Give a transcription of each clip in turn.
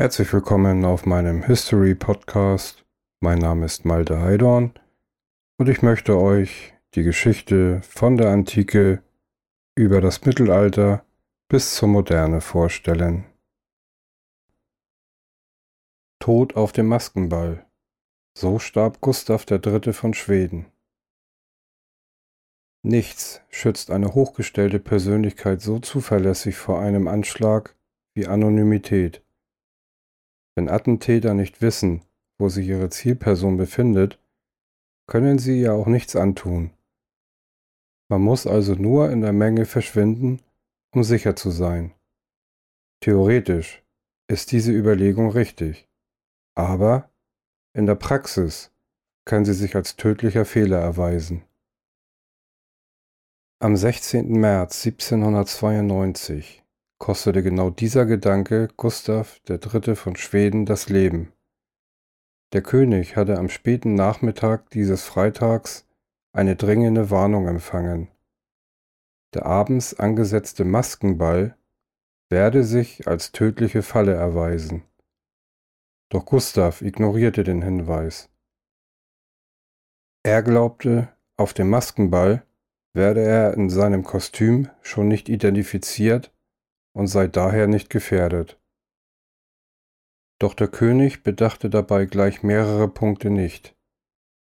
Herzlich willkommen auf meinem History Podcast. Mein Name ist Malte Heidorn und ich möchte euch die Geschichte von der Antike über das Mittelalter bis zur Moderne vorstellen. Tod auf dem Maskenball. So starb Gustav III. von Schweden. Nichts schützt eine hochgestellte Persönlichkeit so zuverlässig vor einem Anschlag wie Anonymität. Wenn Attentäter nicht wissen, wo sich ihre Zielperson befindet, können sie ihr auch nichts antun. Man muss also nur in der Menge verschwinden, um sicher zu sein. Theoretisch ist diese Überlegung richtig, aber in der Praxis kann sie sich als tödlicher Fehler erweisen. Am 16. März 1792 kostete genau dieser Gedanke Gustav III. von Schweden das Leben. Der König hatte am späten Nachmittag dieses Freitags eine dringende Warnung empfangen. Der abends angesetzte Maskenball werde sich als tödliche Falle erweisen. Doch Gustav ignorierte den Hinweis. Er glaubte, auf dem Maskenball werde er in seinem Kostüm schon nicht identifiziert und sei daher nicht gefährdet. Doch der König bedachte dabei gleich mehrere Punkte nicht.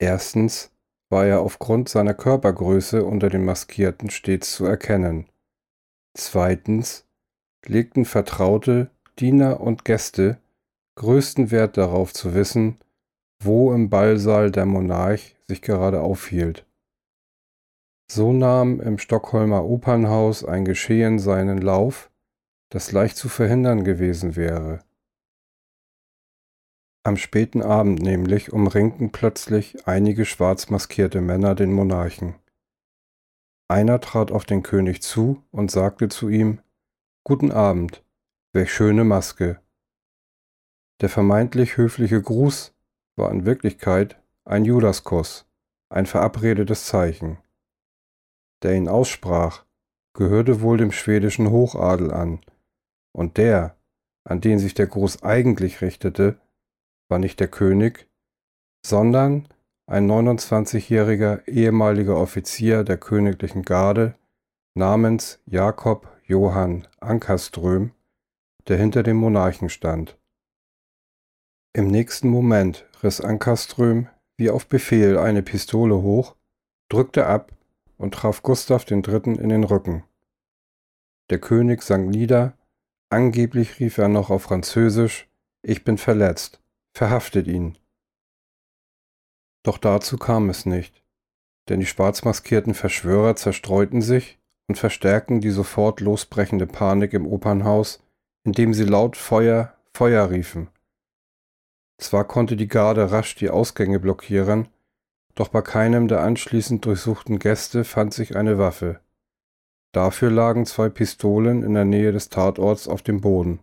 Erstens war er aufgrund seiner Körpergröße unter den Maskierten stets zu erkennen. Zweitens legten Vertraute, Diener und Gäste größten Wert darauf zu wissen, wo im Ballsaal der Monarch sich gerade aufhielt. So nahm im Stockholmer Opernhaus ein Geschehen seinen Lauf, das leicht zu verhindern gewesen wäre. Am späten Abend nämlich umringten plötzlich einige schwarz maskierte Männer den Monarchen. Einer trat auf den König zu und sagte zu ihm Guten Abend, welch schöne Maske. Der vermeintlich höfliche Gruß war in Wirklichkeit ein Judaskuss, ein verabredetes Zeichen. Der ihn aussprach, gehörte wohl dem schwedischen Hochadel an, und der, an den sich der Gruß eigentlich richtete, war nicht der König, sondern ein 29-jähriger ehemaliger Offizier der königlichen Garde namens Jakob Johann Ankerström, der hinter dem Monarchen stand. Im nächsten Moment riss Ankerström wie auf Befehl eine Pistole hoch, drückte ab und traf Gustav III. in den Rücken. Der König sank nieder Angeblich rief er noch auf Französisch Ich bin verletzt, verhaftet ihn. Doch dazu kam es nicht, denn die schwarzmaskierten Verschwörer zerstreuten sich und verstärkten die sofort losbrechende Panik im Opernhaus, indem sie laut Feuer, Feuer riefen. Zwar konnte die Garde rasch die Ausgänge blockieren, doch bei keinem der anschließend durchsuchten Gäste fand sich eine Waffe. Dafür lagen zwei Pistolen in der Nähe des Tatorts auf dem Boden.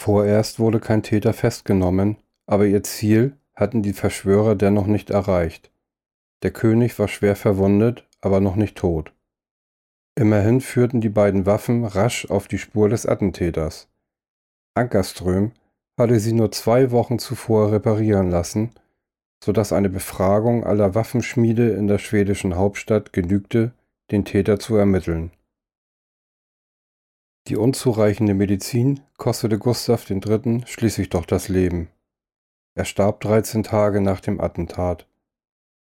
Vorerst wurde kein Täter festgenommen, aber ihr Ziel hatten die Verschwörer dennoch nicht erreicht. Der König war schwer verwundet, aber noch nicht tot. Immerhin führten die beiden Waffen rasch auf die Spur des Attentäters. Ankerström hatte sie nur zwei Wochen zuvor reparieren lassen, so dass eine Befragung aller Waffenschmiede in der schwedischen Hauptstadt genügte, den Täter zu ermitteln. Die unzureichende Medizin kostete Gustav III. schließlich doch das Leben. Er starb 13 Tage nach dem Attentat.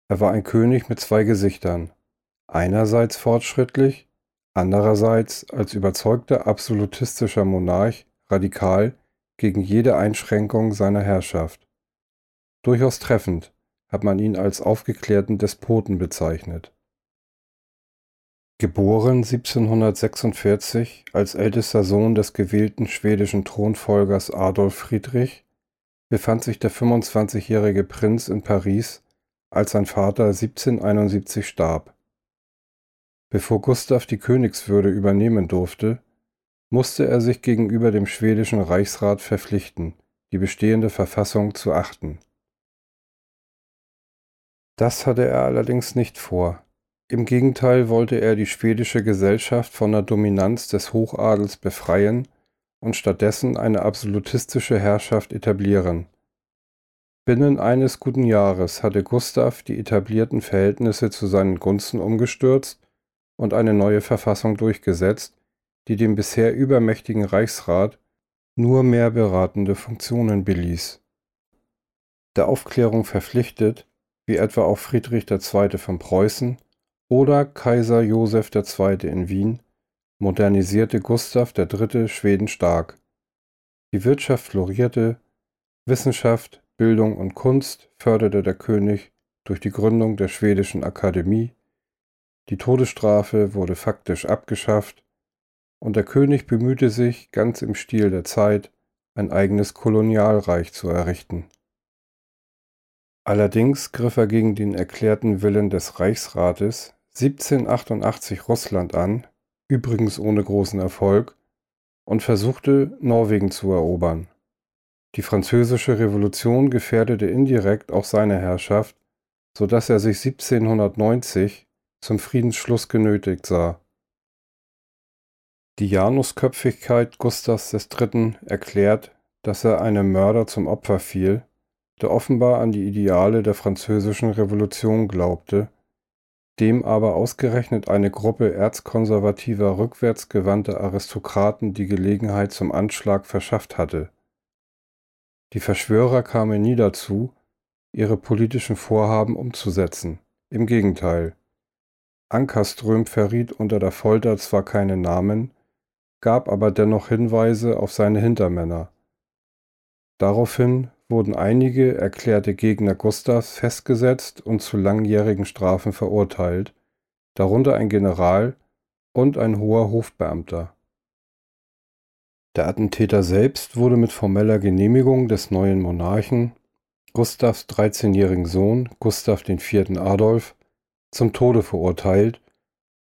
Er war ein König mit zwei Gesichtern, einerseits fortschrittlich, andererseits als überzeugter absolutistischer Monarch radikal gegen jede Einschränkung seiner Herrschaft. Durchaus treffend hat man ihn als aufgeklärten Despoten bezeichnet. Geboren 1746 als ältester Sohn des gewählten schwedischen Thronfolgers Adolf Friedrich, befand sich der 25-jährige Prinz in Paris, als sein Vater 1771 starb. Bevor Gustav die Königswürde übernehmen durfte, musste er sich gegenüber dem schwedischen Reichsrat verpflichten, die bestehende Verfassung zu achten. Das hatte er allerdings nicht vor. Im Gegenteil wollte er die schwedische Gesellschaft von der Dominanz des Hochadels befreien und stattdessen eine absolutistische Herrschaft etablieren. Binnen eines guten Jahres hatte Gustav die etablierten Verhältnisse zu seinen Gunsten umgestürzt und eine neue Verfassung durchgesetzt, die dem bisher übermächtigen Reichsrat nur mehr beratende Funktionen beließ. Der Aufklärung verpflichtet, wie etwa auch Friedrich II. von Preußen oder Kaiser Joseph II. in Wien, modernisierte Gustav III. Schweden stark. Die Wirtschaft florierte, Wissenschaft, Bildung und Kunst förderte der König durch die Gründung der Schwedischen Akademie, die Todesstrafe wurde faktisch abgeschafft und der König bemühte sich, ganz im Stil der Zeit, ein eigenes Kolonialreich zu errichten. Allerdings griff er gegen den erklärten Willen des Reichsrates 1788 Russland an übrigens ohne großen Erfolg, und versuchte, Norwegen zu erobern. Die Französische Revolution gefährdete indirekt auch seine Herrschaft, so dass er sich 1790 zum Friedensschluss genötigt sah. Die Janusköpfigkeit Gustavs III. erklärt, dass er einem Mörder zum Opfer fiel, der offenbar an die Ideale der Französischen Revolution glaubte dem aber ausgerechnet eine Gruppe erzkonservativer rückwärtsgewandter Aristokraten die Gelegenheit zum Anschlag verschafft hatte. Die Verschwörer kamen nie dazu, ihre politischen Vorhaben umzusetzen. Im Gegenteil. Ankerström verriet unter der Folter zwar keine Namen, gab aber dennoch Hinweise auf seine Hintermänner. Daraufhin wurden einige erklärte Gegner Gustavs festgesetzt und zu langjährigen Strafen verurteilt, darunter ein General und ein hoher Hofbeamter. Der Attentäter selbst wurde mit formeller Genehmigung des neuen Monarchen, Gustavs 13-jährigen Sohn Gustav IV. Adolf, zum Tode verurteilt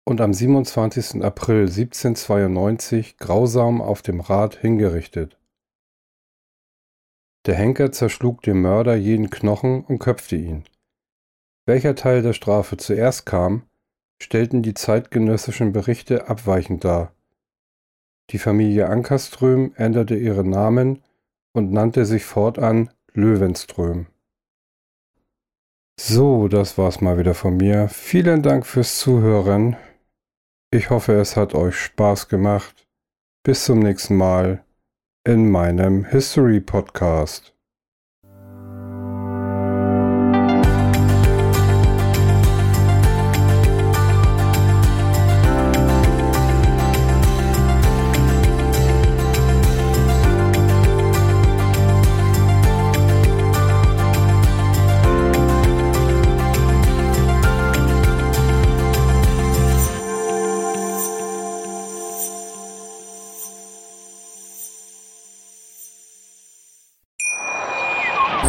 und am 27. April 1792 grausam auf dem Rad hingerichtet. Der Henker zerschlug dem Mörder jeden Knochen und köpfte ihn. Welcher Teil der Strafe zuerst kam, stellten die zeitgenössischen Berichte abweichend dar. Die Familie Ankerström änderte ihren Namen und nannte sich fortan Löwenström. So, das war's mal wieder von mir. Vielen Dank fürs Zuhören. Ich hoffe, es hat euch Spaß gemacht. Bis zum nächsten Mal in meinem History Podcast.